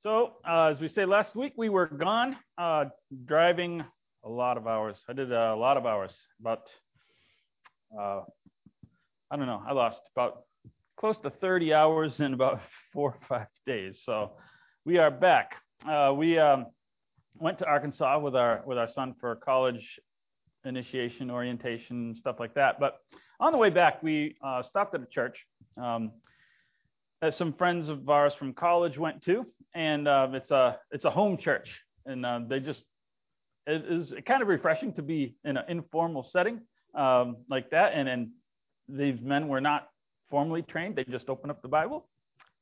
So, uh, as we say last week, we were gone uh, driving a lot of hours. I did a lot of hours, about, uh, I don't know, I lost about close to 30 hours in about four or five days. So, we are back. Uh, we um, went to Arkansas with our with our son for college initiation, orientation, stuff like that. But on the way back, we uh, stopped at a church. Um, that some friends of ours from college went to, and uh, it's a it's a home church, and uh, they just it is kind of refreshing to be in an informal setting um, like that, and and these men were not formally trained; they just open up the Bible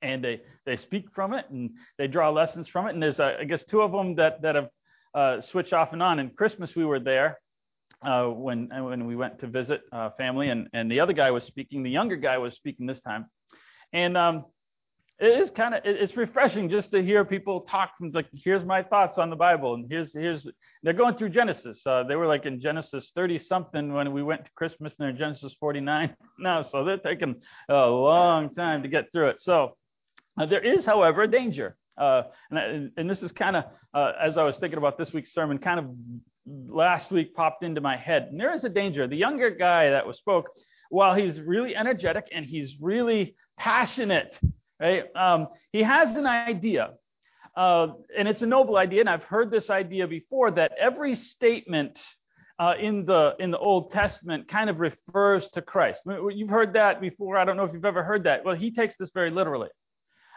and they they speak from it and they draw lessons from it. And there's uh, I guess two of them that that have uh, switched off and on. And Christmas we were there uh, when when we went to visit uh, family, and and the other guy was speaking. The younger guy was speaking this time, and um, it is kind of it's refreshing just to hear people talk from like here's my thoughts on the bible and here's here's they're going through genesis. Uh, they were like in genesis 30 something when we went to christmas and they're in genesis 49 now so they're taking a long time to get through it. So uh, there is however a danger. Uh, and, and, this is kind of uh, as i was thinking about this week's sermon kind of last week popped into my head. And there is a danger. The younger guy that was spoke while he's really energetic and he's really passionate Right? Um, he has an idea, uh, and it's a noble idea, and I've heard this idea before that every statement uh, in the in the Old Testament kind of refers to Christ. You've heard that before. I don't know if you've ever heard that. Well, he takes this very literally.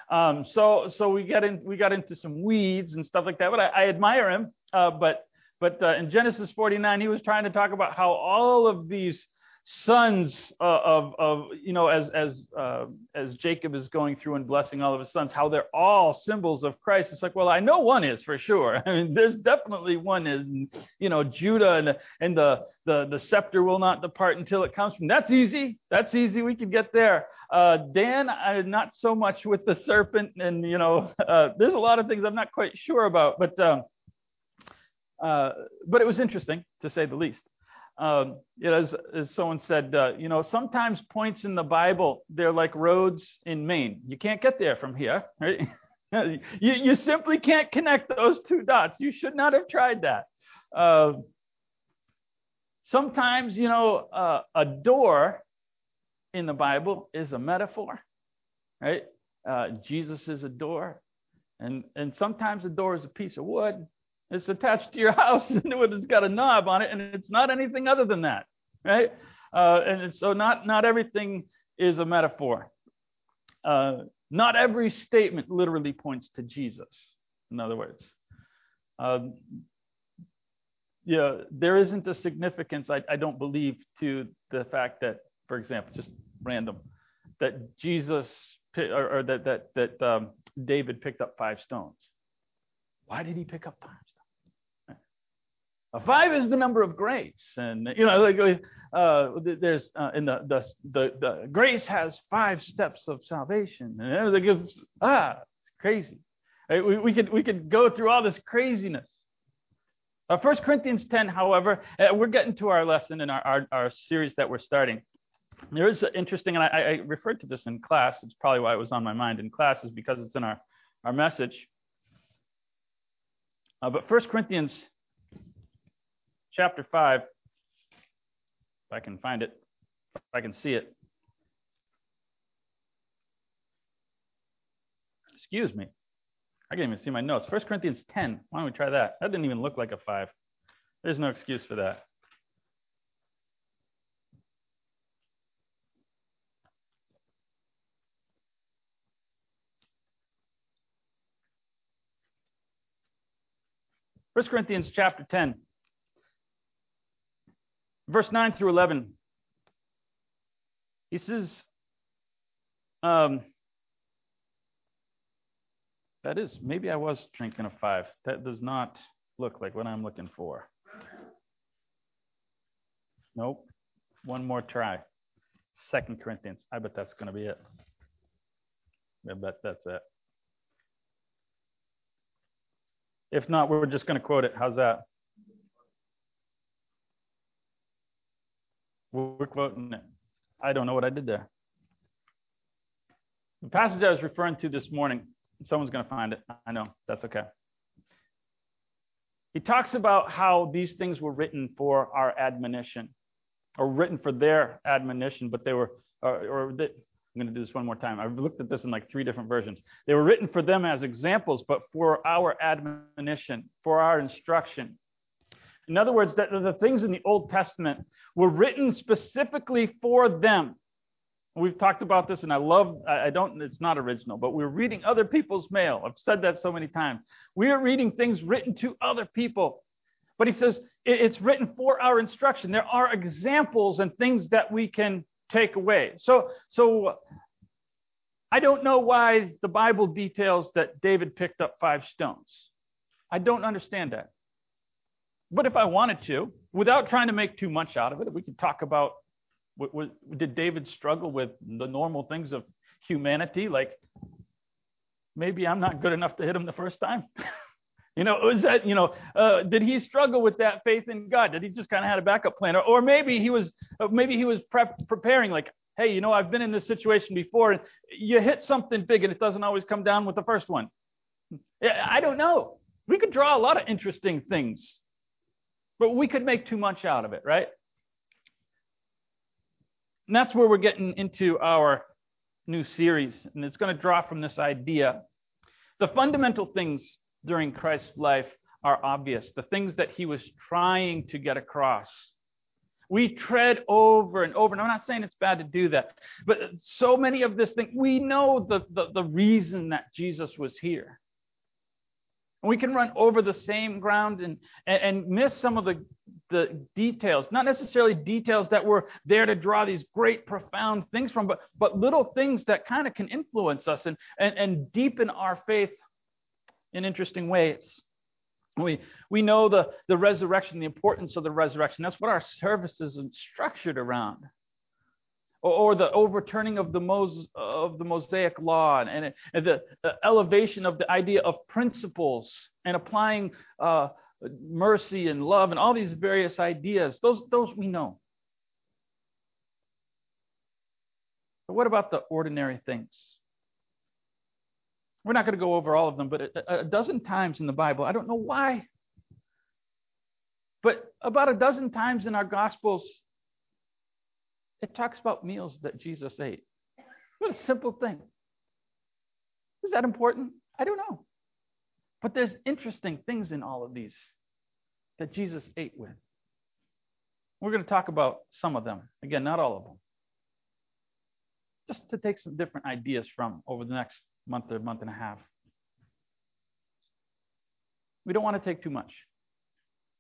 Um, so so we get in we got into some weeds and stuff like that. But I, I admire him. Uh, but but uh, in Genesis 49, he was trying to talk about how all of these sons uh, of, of you know as as uh, as Jacob is going through and blessing all of his sons how they're all symbols of Christ. It's like well I know one is for sure. I mean there's definitely one is you know Judah and and the the the scepter will not depart until it comes from. That's easy. That's easy. We could get there. Uh, Dan uh, not so much with the serpent and you know uh, there's a lot of things I'm not quite sure about but um, uh, but it was interesting to say the least um, you know, as, as someone said, uh, you know, sometimes points in the Bible, they're like roads in Maine. You can't get there from here, right? you, you simply can't connect those two dots. You should not have tried that. Uh, sometimes, you know, uh, a door in the Bible is a metaphor, right? Uh, Jesus is a door. And, and sometimes a door is a piece of wood. It's attached to your house and it's got a knob on it, and it's not anything other than that, right? Uh, and so not not everything is a metaphor. Uh, not every statement literally points to Jesus. In other words, um, yeah, there isn't a significance. I, I don't believe to the fact that, for example, just random, that Jesus or, or that that that um, David picked up five stones. Why did he pick up five? Five is the number of grace, and you know, like, uh, there's uh, in the, the, the the grace has five steps of salvation, and they give ah crazy. We, we could we could go through all this craziness. Uh, 1 Corinthians 10, however, uh, we're getting to our lesson in our, our, our series that we're starting. There is interesting, and I, I, referred to this in class. It's probably why it was on my mind in class, is because it's in our, our message. Uh, but 1 Corinthians chapter 5, if I can find it, if I can see it. Excuse me. I can't even see my notes. 1 Corinthians 10. Why don't we try that? That didn't even look like a 5. There's no excuse for that. First Corinthians chapter 10. Verse 9 through 11. He says, um, that is, maybe I was drinking a five. That does not look like what I'm looking for. Nope. One more try. Second Corinthians. I bet that's going to be it. I bet that's it. If not, we're just going to quote it. How's that? We're quoting it. I don't know what I did there. The passage I was referring to this morning Someone's going to find it. I know. That's okay. He talks about how these things were written for our admonition, or written for their admonition, but they were, or, or I'm going to do this one more time. I've looked at this in like three different versions. They were written for them as examples, but for our admonition, for our instruction. In other words, that the things in the Old Testament were written specifically for them. We've talked about this, and I love, I don't, it's not original, but we're reading other people's mail. I've said that so many times. We are reading things written to other people. But he says it's written for our instruction. There are examples and things that we can take away. So, so I don't know why the Bible details that David picked up five stones. I don't understand that. But if I wanted to, without trying to make too much out of it, we could talk about did David struggle with the normal things of humanity? Like maybe I'm not good enough to hit him the first time. you know, was that, you know, uh, did he struggle with that faith in God? Did he just kind of had a backup plan? Or, or maybe he was, uh, maybe he was prep, preparing like, hey, you know, I've been in this situation before and you hit something big and it doesn't always come down with the first one. I don't know. We could draw a lot of interesting things, but we could make too much out of it, right? And that's where we're getting into our new series. And it's going to draw from this idea. The fundamental things during Christ's life are obvious, the things that he was trying to get across. We tread over and over, and I'm not saying it's bad to do that, but so many of this thing, we know the, the, the reason that Jesus was here. We can run over the same ground and, and, and miss some of the, the details, not necessarily details that were there to draw these great, profound things from, but, but little things that kind of can influence us and, and, and deepen our faith in interesting ways. We, we know the, the resurrection, the importance of the resurrection. That's what our service is structured around or, the overturning of the, Mos- of the Mosaic law and, and the, the, elevation of the idea of principles and applying uh, mercy and love and all these various ideas. Those, those we know. But what about the ordinary things? We're not going to go over all of them, but a, a dozen times in the Bible, I don't know why, but about a dozen times in our Gospels, it talks about meals that Jesus ate. What a simple thing. Is that important? I don't know. But there's interesting things in all of these that Jesus ate with. We're going to talk about some of them. Again, not all of them. Just to take some different ideas from over the next month or month and a half. We don't want to take too much.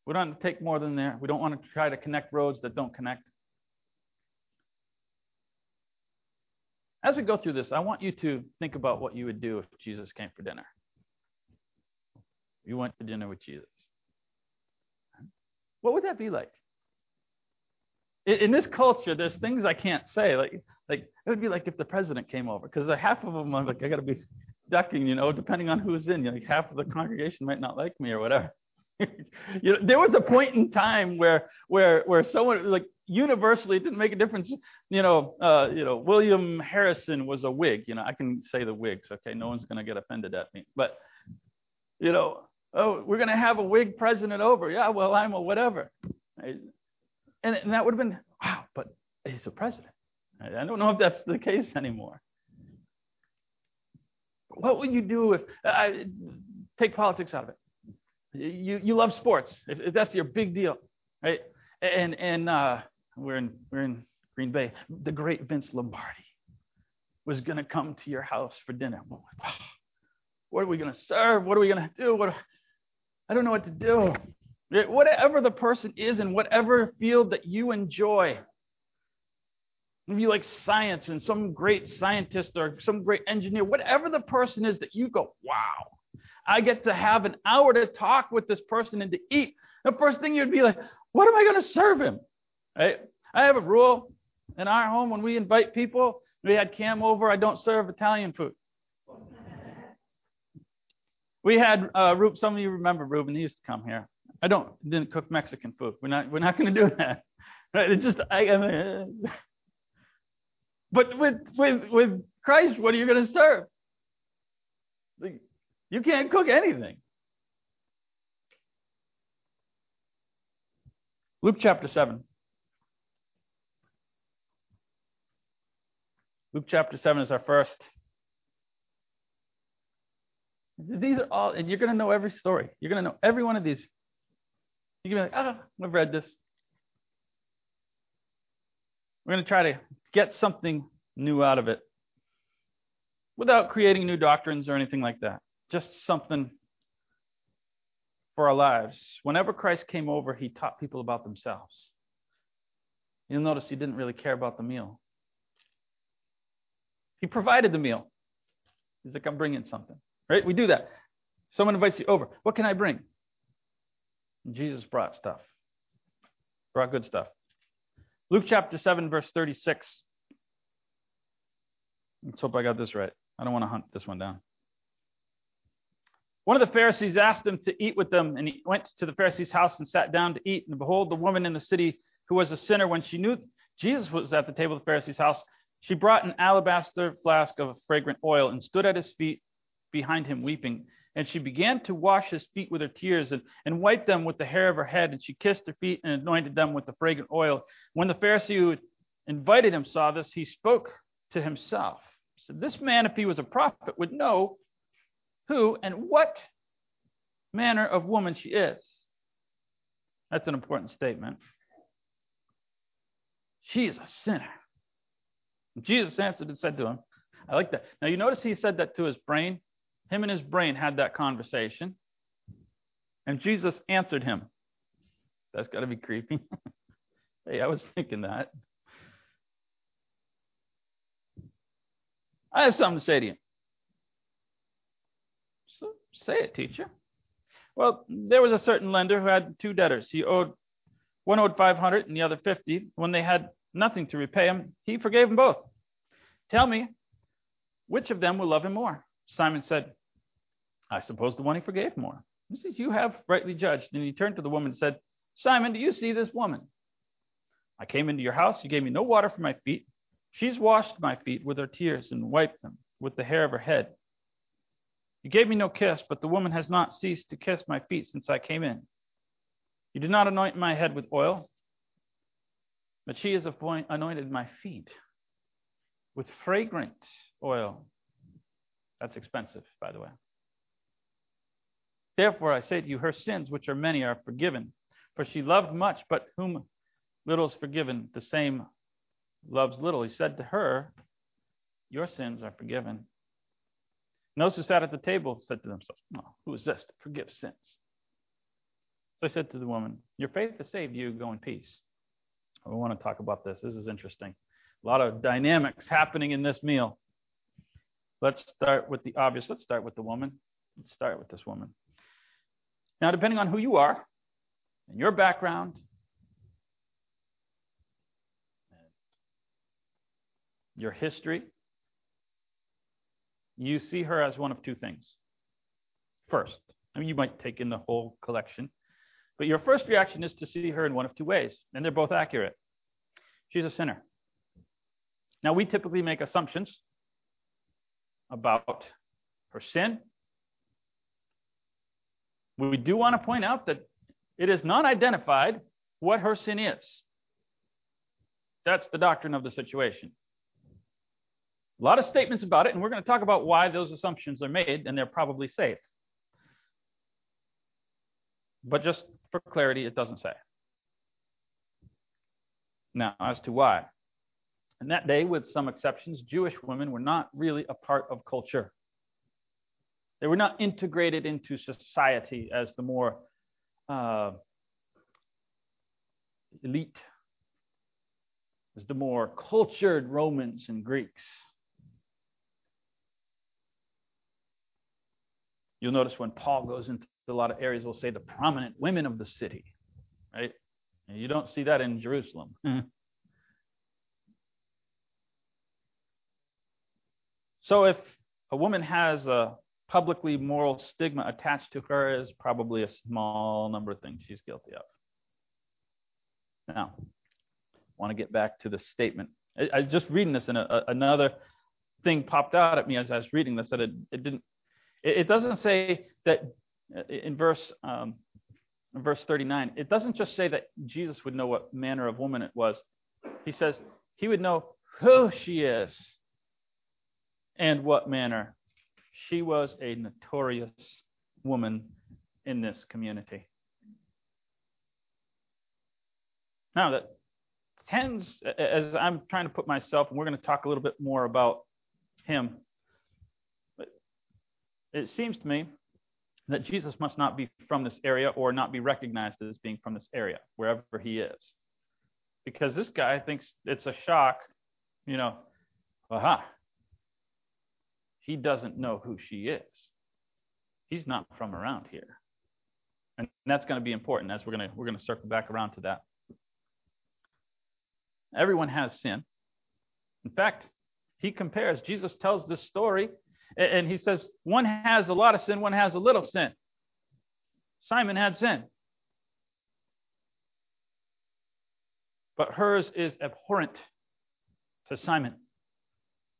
We don't want to take more than there. We don't want to try to connect roads that don't connect. As we go through this, I want you to think about what you would do if Jesus came for dinner. You went to dinner with Jesus. What would that be like? In this culture, there's things I can't say. Like, like it would be like if the president came over, because half of them, I'm like, I got to be ducking, you know, depending on who's in. Like half of the congregation might not like me or whatever. you know, there was a point in time where where where someone like universally it didn't make a difference. You know, uh, you know, William Harrison was a Whig. You know, I can say the Whigs. Okay, no one's going to get offended at me. But you know, oh, we're going to have a Whig president over. Yeah, well, I'm a whatever. And, and that would have been wow. But he's a president. I don't know if that's the case anymore. What would you do if I take politics out of it? You you love sports. If, if that's your big deal, right? And and uh, we're in we're in Green Bay. The great Vince Lombardi was going to come to your house for dinner. What are we going to serve? What are we going to do? What I don't know what to do. Whatever the person is in whatever field that you enjoy, if you like science and some great scientist or some great engineer, whatever the person is that you go, wow, I get to have an hour to talk with this person and to eat. The first thing you'd be like, what am I going to serve him? Right? I have a rule in our home when we invite people. We had Cam over. I don't serve Italian food. We had uh, some of you remember Ruben. He used to come here. I don't didn't cook Mexican food. We're not we're not going to do that. Right? It's just I, I mean, but with with with Christ, what are you going to serve? You can't cook anything. Luke chapter 7. Luke chapter 7 is our first. These are all, and you're going to know every story. You're going to know every one of these. You're going to be like, ah, I've read this. We're going to try to get something new out of it without creating new doctrines or anything like that. Just something for our lives. Whenever Christ came over, he taught people about themselves. You'll notice he didn't really care about the meal. He provided the meal. He's like, I'm bringing something. Right? We do that. Someone invites you over. What can I bring? And Jesus brought stuff. Brought good stuff. Luke chapter 7, verse 36. Let's hope I got this right. I don't want to hunt this one down. One of the Pharisees asked him to eat with them, and he went to the Pharisee's house and sat down to eat. And behold, the woman in the city who was a sinner, when she knew Jesus was at the table of the Pharisee's house, she brought an alabaster flask of fragrant oil and stood at his feet behind him weeping. And she began to wash his feet with her tears and, and wiped them with the hair of her head. And she kissed her feet and anointed them with the fragrant oil. When the Pharisee who invited him saw this, he spoke to himself. He said, This man, if he was a prophet, would know who and what manner of woman she is. That's an important statement. She is a sinner. Jesus answered and said to him, I like that. Now you notice he said that to his brain. Him and his brain had that conversation. And Jesus answered him. That's got to be creepy. hey, I was thinking that. I have something to say to you. So Say it, teacher. Well, there was a certain lender who had two debtors. He owed one owed 500 and the other 50. When they had nothing to repay him, he forgave them both. Tell me, which of them will love him more? Simon said, I suppose the one he forgave more. He said, You have rightly judged. And he turned to the woman and said, Simon, do you see this woman? I came into your house. You gave me no water for my feet. She's washed my feet with her tears and wiped them with the hair of her head. You gave me no kiss, but the woman has not ceased to kiss my feet since I came in. You did not anoint my head with oil, but she has anointed my feet with fragrant oil. That's expensive, by the way. Therefore, I say to you, her sins, which are many, are forgiven. For she loved much, but whom little is forgiven, the same loves little. He said to her, Your sins are forgiven. And those who sat at the table said to themselves, oh, Who is this to forgive sins? So I said to the woman, Your faith has saved you. Go in peace. I want to talk about this. This is interesting. A lot of dynamics happening in this meal. Let's start with the obvious. Let's start with the woman. Let's start with this woman. Now, depending on who you are and your background, your history, you see her as one of two things. First, I mean, you might take in the whole collection, but your first reaction is to see her in one of two ways, and they're both accurate. She's a sinner. Now, we typically make assumptions about her sin. We do want to point out that it is not identified what her sin is. That's the doctrine of the situation. A lot of statements about it, and we're going to talk about why those assumptions are made, and they're probably safe. But just for clarity, it doesn't say. Now, as to why. In that day, with some exceptions, Jewish women were not really a part of culture. They were not integrated into society as the more uh, elite, as the more cultured Romans and Greeks. You'll notice when Paul goes into a lot of areas, we'll say the prominent women of the city, right? And you don't see that in Jerusalem. Mm-hmm. so if a woman has a publicly moral stigma attached to her, is probably a small number of things she's guilty of. Now, I want to get back to the statement. I, I was just reading this, and a, another thing popped out at me as I was reading this that it, it didn't It, it doesn't say that in verse um, in verse 39. It doesn't just say that Jesus would know what manner of woman it was. He says he would know who she is and what manner. She was a notorious woman in this community. Now, that tends, as I'm trying to put myself, and we're going to talk a little bit more about him, it seems to me that Jesus must not be from this area or not be recognized as being from this area, wherever he is. Because this guy thinks it's a shock, you know, aha, he doesn't know who she is. He's not from around here. And that's going to be important as we're going to we're going to circle back around to that. Everyone has sin. In fact, he compares, Jesus tells this story, and he says, one has a lot of sin, one has a little sin. Simon had sin. But hers is abhorrent to Simon,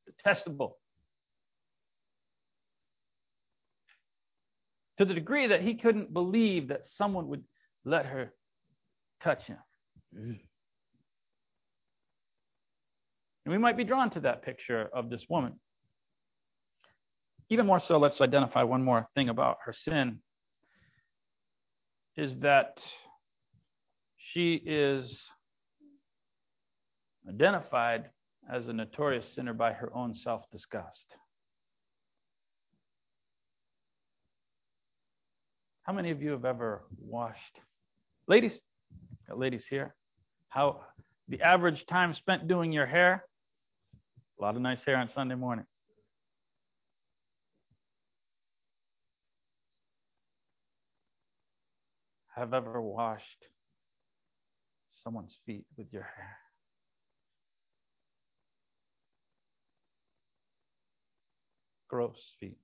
detestable. To the degree that he couldn't believe that someone would let her touch him. And we might be drawn to that picture of this woman. Even more so, let's identify one more thing about her sin is that she is identified as a notorious sinner by her own self disgust. How many of you have ever washed? Ladies, ladies here. How the average time spent doing your hair? A lot of nice hair on Sunday morning. Have ever washed someone's feet with your hair? Gross feet.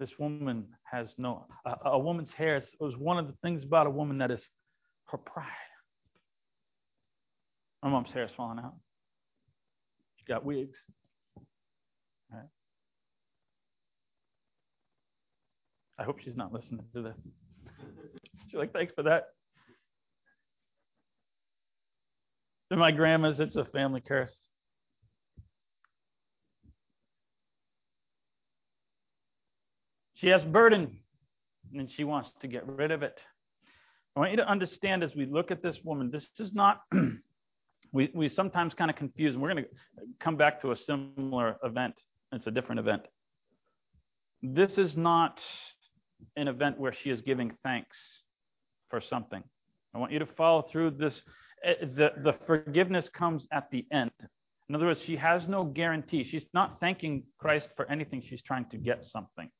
This woman has no, a, a woman's hair is, was one of the things about a woman that is her pride. My mom's hair is falling out. She got wigs. Right. I hope she's not listening to this. She's like, thanks for that. To my grandma's, it's a family curse. She has burden and she wants to get rid of it. I want you to understand as we look at this woman, this is not we, we sometimes kind of confuse, and we're going to come back to a similar event. It's a different event. This is not an event where she is giving thanks for something. I want you to follow through this. Eh, the, the forgiveness comes at the end. In other words, she has no guarantee. She's not thanking Christ for anything. She's trying to get something.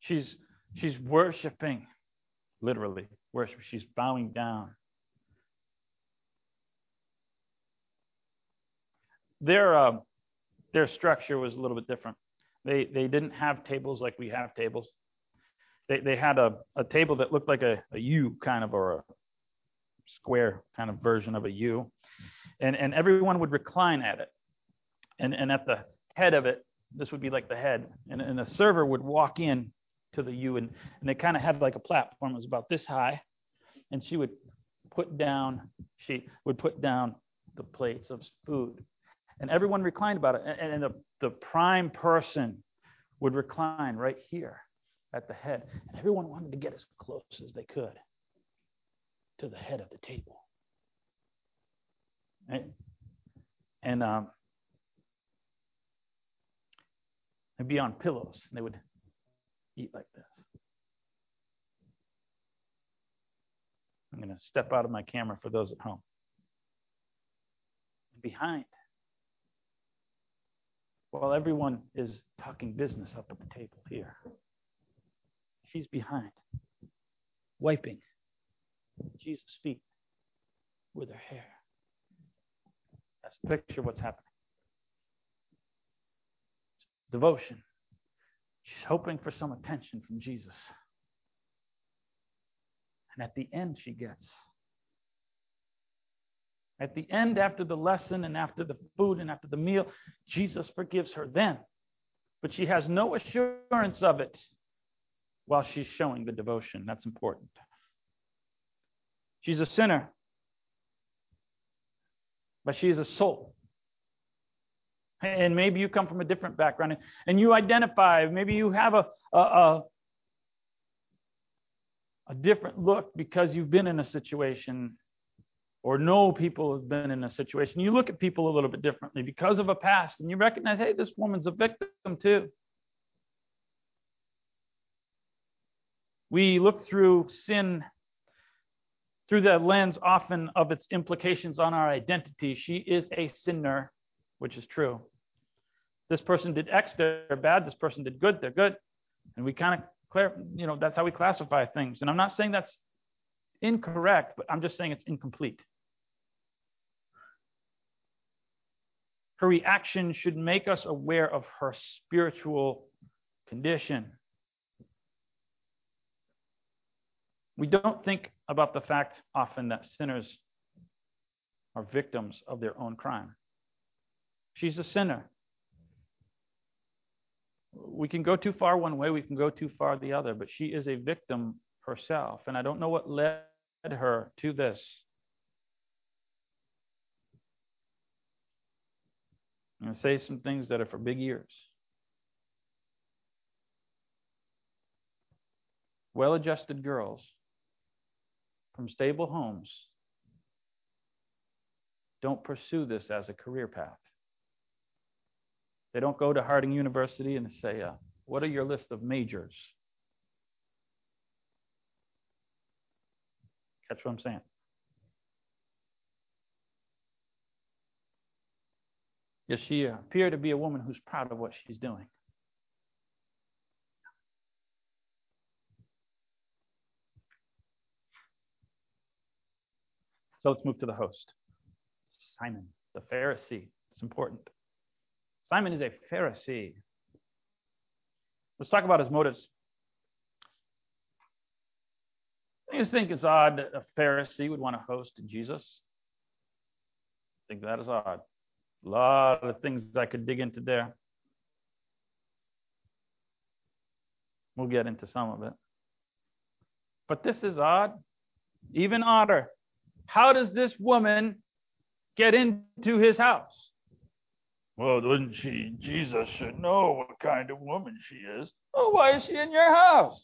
She's, she's worshiping, literally, worship. She's bowing down. their uh, their structure was a little bit different. They they didn't have tables like we have tables. They they had a, a table that looked like a, a U kind of or a square kind of version of a U. And and everyone would recline at it. And and at the head of it, this would be like the head. And, and a server would walk in to the U and, and they kind of had like a platform it was about this high. And she would put down, she would put down the plates of food and everyone reclined about it. And, and the, the prime person would recline right here at the head. And everyone wanted to get as close as they could to the head of the table. Right? And um, they'd be on pillows and they would eat like this. I'm going to step out of my camera for those at home. Behind while everyone is talking business up at the table here. She's behind, wiping Jesus' feet with her hair. That's the picture of what's happening. Devotion. She's hoping for some attention from Jesus. And at the end, she gets At the end, after the lesson and after the food and after the meal, Jesus forgives her then. But she has no assurance of it while she's showing the devotion. That's important. She's a sinner, but she is a soul. And maybe you come from a different background and you identify, maybe you have a, a, a, a different look because you've been in a situation or know people who've been in a situation. You look at people a little bit differently because of a past and you recognize, hey, this woman's a victim too. We look through sin through the lens often of its implications on our identity. She is a sinner, which is true. This person did X, they're bad. This person did good, they're good. And we kind of clear, you know, that's how we classify things. And I'm not saying that's incorrect, but I'm just saying it's incomplete. Her reaction should make us aware of her spiritual condition. We don't think about the fact often that sinners are victims of their own crime. She's a sinner. We can go too far one way, we can go too far the other, but she is a victim herself. And I don't know what led her to this. I'm going to say some things that are for big ears. Well adjusted girls from stable homes don't pursue this as a career path. They don't go to Harding University and say, uh, What are your list of majors? Catch what I'm saying? Does she appear to be a woman who's proud of what she's doing? So let's move to the host. Simon, the Pharisee. It's important. Simon is a Pharisee. Let's talk about his motives. You think it's odd that a Pharisee would want to host Jesus. I think that is odd. A lot of things I could dig into there. We'll get into some of it. But this is odd, even odder. How does this woman get into his house? Well, doesn't she? Jesus should know what kind of woman she is. Oh, why is she in your house?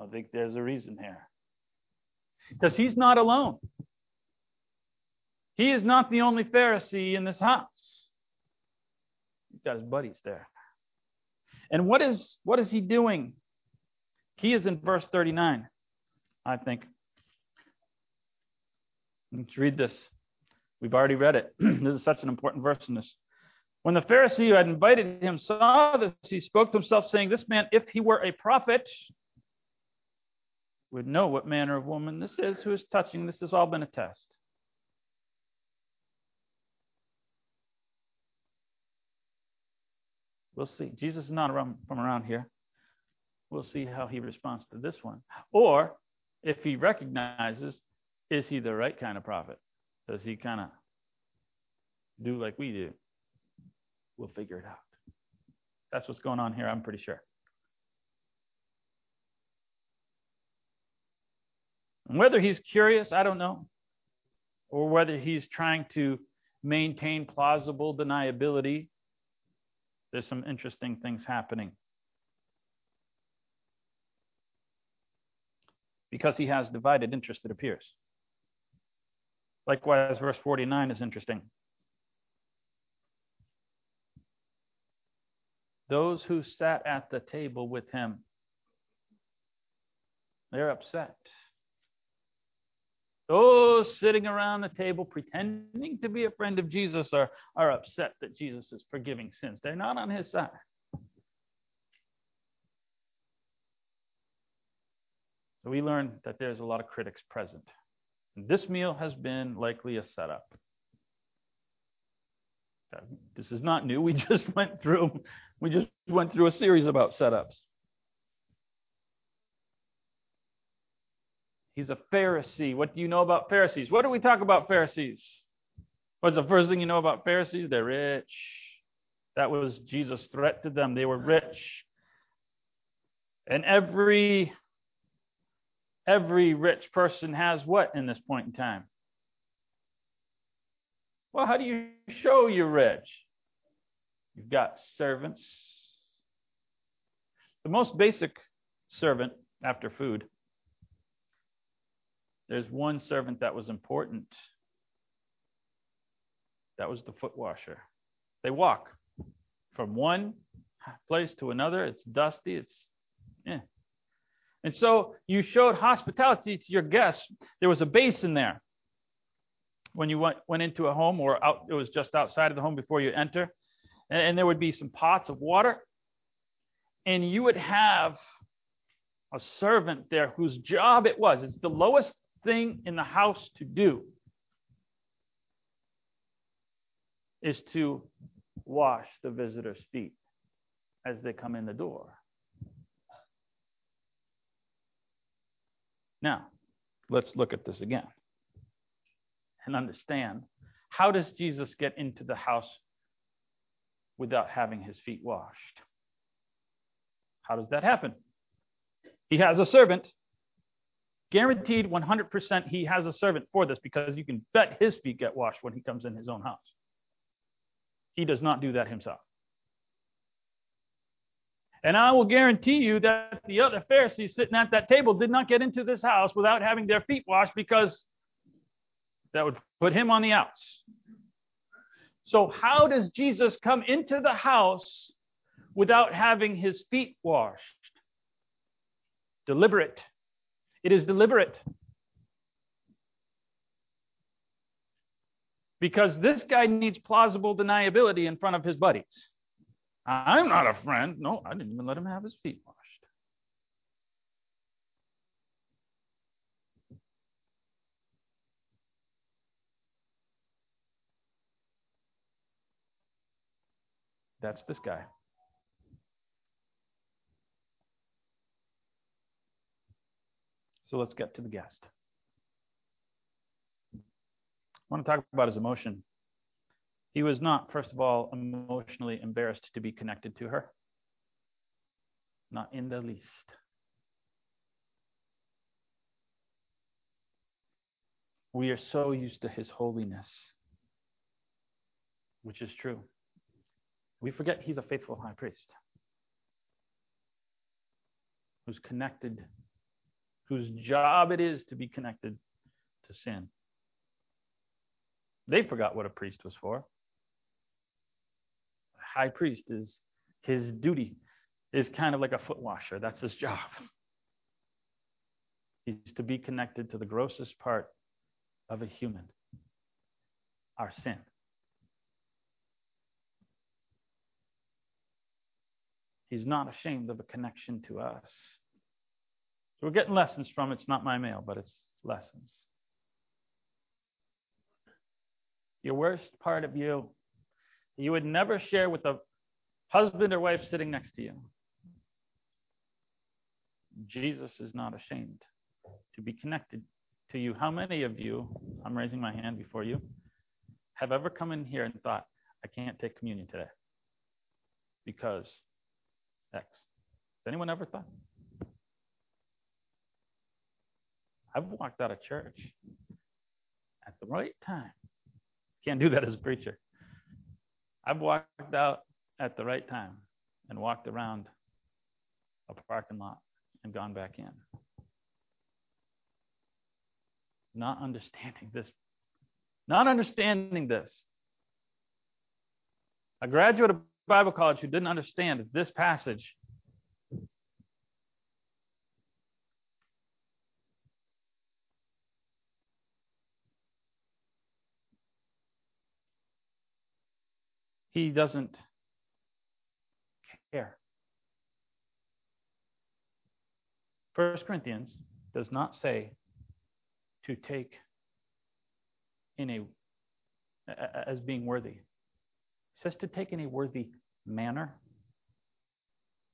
I think there's a reason here. Because he's not alone. He is not the only Pharisee in this house. He's got his buddies there. And what is what is he doing? He is in verse 39, I think. Let's read this. We've already read it. this is such an important verse in this. When the Pharisee who had invited him saw this, he spoke to himself, saying, This man, if he were a prophet, would know what manner of woman this is who is touching. This has all been a test. We'll see. Jesus is not around, from around here. We'll see how he responds to this one. Or if he recognizes is he the right kind of prophet? Does he kind of do like we do? We'll figure it out. That's what's going on here, I'm pretty sure. And whether he's curious, I don't know, or whether he's trying to maintain plausible deniability, there's some interesting things happening. Because he has divided interest, it appears. Likewise, verse 49 is interesting. Those who sat at the table with him, they're upset. Those sitting around the table pretending to be a friend of Jesus are, are upset that Jesus is forgiving sins. They're not on his side. So we learn that there's a lot of critics present. This meal has been likely a setup. This is not new. We just went through we just went through a series about setups. He's a Pharisee. What do you know about Pharisees? What do we talk about Pharisees? What's the first thing you know about Pharisees? They're rich. That was Jesus' threat to them. They were rich. And every every rich person has what in this point in time? Well, how do you show you're rich? You've got servants. The most basic servant after food. There's one servant that was important. That was the foot washer. They walk from one place to another. It's dusty. It's yeah. And so you showed hospitality to your guests. There was a basin there when you went, went into a home, or out, it was just outside of the home before you enter. And, and there would be some pots of water. And you would have a servant there whose job it was. It's the lowest thing in the house to do is to wash the visitor's feet as they come in the door. Now, let's look at this again and understand how does Jesus get into the house without having his feet washed? How does that happen? He has a servant. Guaranteed 100% he has a servant for this because you can bet his feet get washed when he comes in his own house. He does not do that himself. And I will guarantee you that the other Pharisees sitting at that table did not get into this house without having their feet washed because that would put him on the outs. So, how does Jesus come into the house without having his feet washed? Deliberate. It is deliberate. Because this guy needs plausible deniability in front of his buddies. I'm not a friend. No, I didn't even let him have his feet washed. That's this guy. So let's get to the guest. I want to talk about his emotion. He was not, first of all, emotionally embarrassed to be connected to her. Not in the least. We are so used to his holiness, which is true. We forget he's a faithful high priest who's connected, whose job it is to be connected to sin. They forgot what a priest was for A high priest is his duty is kind of like a foot washer. That's his job. He's to be connected to the grossest part of a human, our sin. He's not ashamed of a connection to us. We're getting lessons from it's not my mail, but it's lessons. Your worst part of you you would never share with a husband or wife sitting next to you. Jesus is not ashamed to be connected to you. How many of you, I'm raising my hand before you, have ever come in here and thought, I can't take communion today because X? Has anyone ever thought? I've walked out of church at the right time. Can't do that as a preacher. I've walked out at the right time and walked around a parking lot and gone back in. Not understanding this. Not understanding this. A graduate of Bible college who didn't understand this passage He doesn't care. First Corinthians does not say to take in a as being worthy. It says to take in a worthy manner.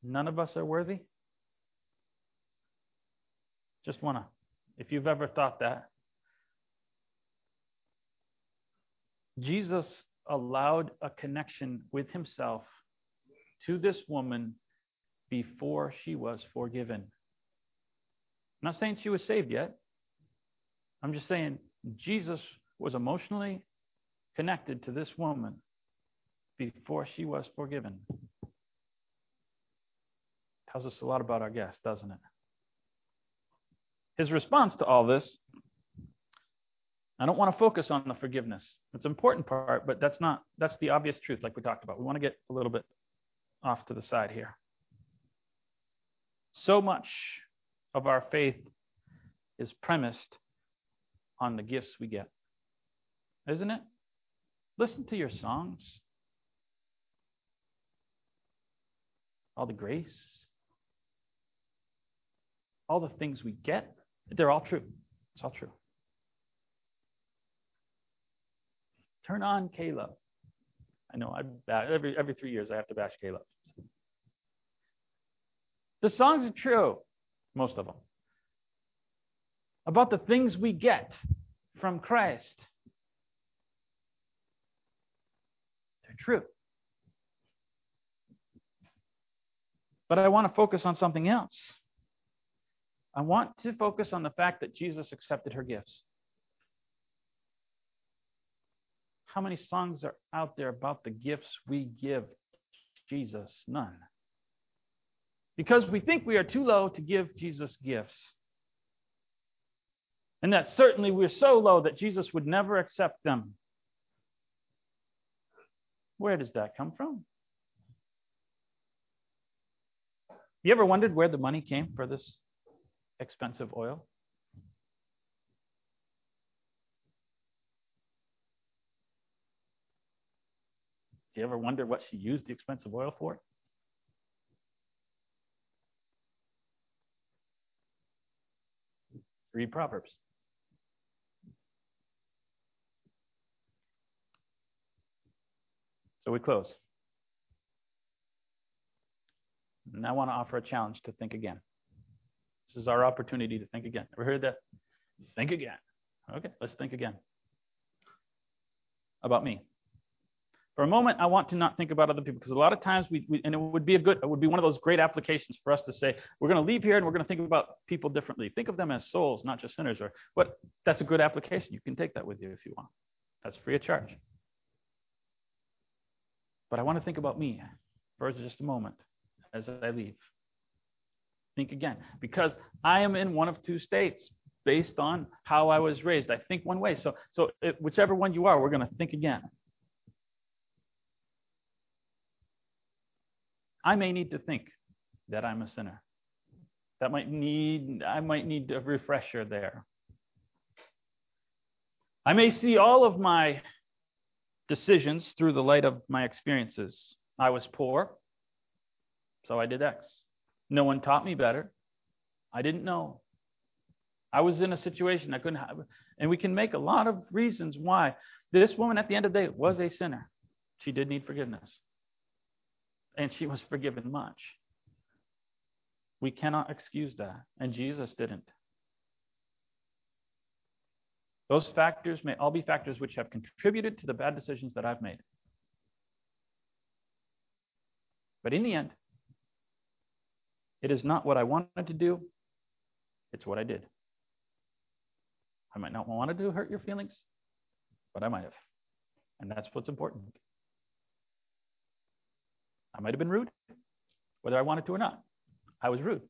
None of us are worthy. Just want to if you've ever thought that. Jesus allowed a connection with himself to this woman before she was forgiven. I'm not saying she was saved yet. I'm just saying Jesus was emotionally connected to this woman before she was forgiven. Tells us a lot about our guest, doesn't it? His response to all this, I don't want to focus on the forgiveness. It's an important part, but that's not that's the obvious truth, like we talked about. We want to get a little bit off to the side here. So much of our faith is premised on the gifts we get, isn't it? Listen to your songs, all the grace, all the things we get. They're all true. It's all true. Turn on K-LOVE. I know I every every three years I have to bash K-LOVE. The songs are true, most of them, about the things we get from Christ. They're true. But I want to focus on something else. I want to focus on the fact that Jesus accepted her gifts. How many songs are out there about the gifts we give Jesus? None. Because we think we are too low to give Jesus gifts. And that certainly we're so low that Jesus would never accept them. Where does that come from? You ever wondered where the money came for this expensive oil? You ever wonder what she used the expensive oil for? Read Proverbs. So we close. And I want to offer a challenge to think again. This is our opportunity to think again. Ever heard that? Think again. Okay, let's think again. About me. For a moment, I want to not think about other people because a lot of times we, we, and it would be a good, it would be one of those great applications for us to say, we're going to leave here and we're going to think about people differently. Think of them as souls, not just sinners. Or what? That's a good application. You can take that with you if you want. That's free of charge. But I want to think about me for just a moment as I leave. Think again, because I am in one of two states based on how I was raised. I think one way. So, so it, whichever one you are, we're going to think again. I may need to think that I'm a sinner. That might need I might need a refresher there. I may see all of my decisions through the light of my experiences. I was poor, so I did X. No one taught me better. I didn't know. I was in a situation I couldn't have. And we can make a lot of reasons why. This woman at the end of the day was a sinner. She did need forgiveness and she was forgiven much. We cannot excuse that, and Jesus didn't. Those factors may all be factors which have contributed to the bad decisions that I've made. But in the end, it is not what I wanted to do, it's what I did. I might not want to do hurt your feelings, but I might have. And that's what's important. I might have been rude, whether I wanted to or not. I was rude.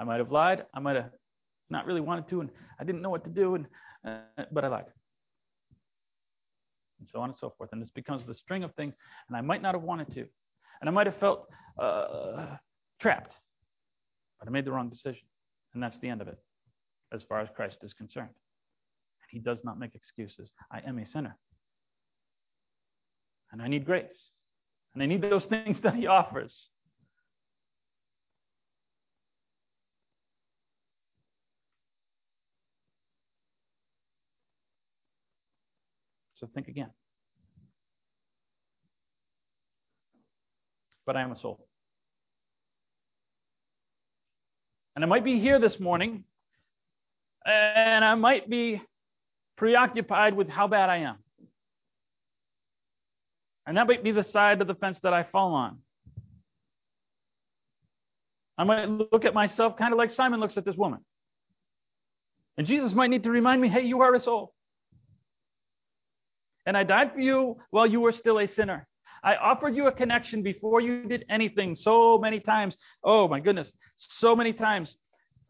I might have lied. I might have not really wanted to, and I didn't know what to do, and uh, but I lied, and so on and so forth. And this becomes the string of things, and I might not have wanted to, and I might have felt uh, trapped, but I made the wrong decision, and that's the end of it, as far as Christ is concerned. And He does not make excuses. I am a sinner, and I need grace. And I need those things that He offers. So think again. But I am a soul. And I might be here this morning And I might be preoccupied with how bad I am. And that might be the side of the fence that I fall on. I might look at myself kind of like Simon looks at this woman. And Jesus might need to remind me hey, you are a soul. And I died for you while you were still a sinner. I offered you a connection before you did anything so many times. Oh, my goodness, so many times.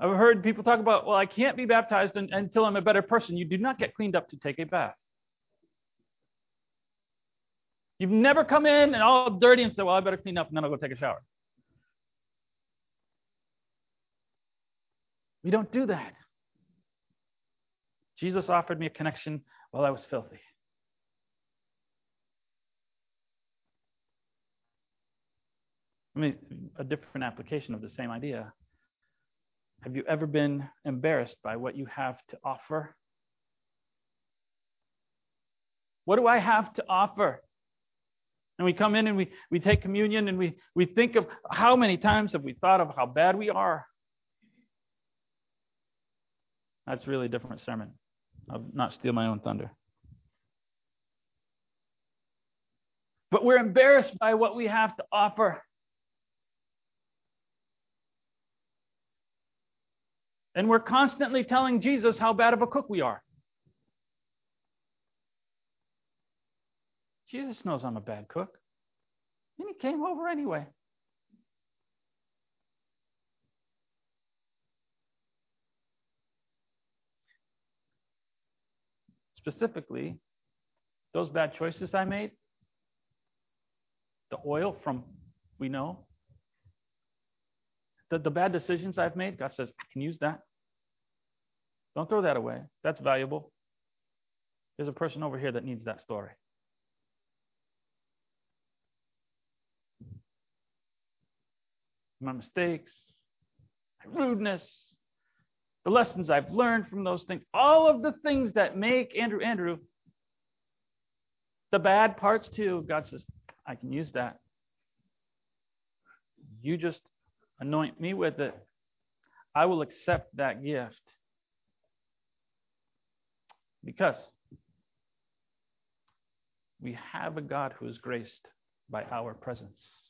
I've heard people talk about, well, I can't be baptized until I'm a better person. You do not get cleaned up to take a bath. You've never come in and all dirty and said, well, I better clean up and then I'll go take a shower. We don't do that. Jesus offered me a connection while I was filthy. I mean, a different application of the same idea. Have you ever been embarrassed by what you have to offer? What do I have to offer? And we come in and we, we take communion and we, we think of how many times have we thought of how bad we are? That's really a different sermon. I'll not steal my own thunder. But we're embarrassed by what we have to offer. And we're constantly telling Jesus how bad of a cook we are. Jesus knows I'm a bad cook. And he came over anyway. Specifically, those bad choices I made, the oil from, we know, the, the bad decisions I've made, God says, I can use that. Don't throw that away. That's valuable. There's a person over here that needs that story. My mistakes, my rudeness, the lessons I've learned from those things, all of the things that make Andrew Andrew, the bad parts too, God says, I can use that. You just anoint me with it, I will accept that gift. Because we have a God who is graced by our presence.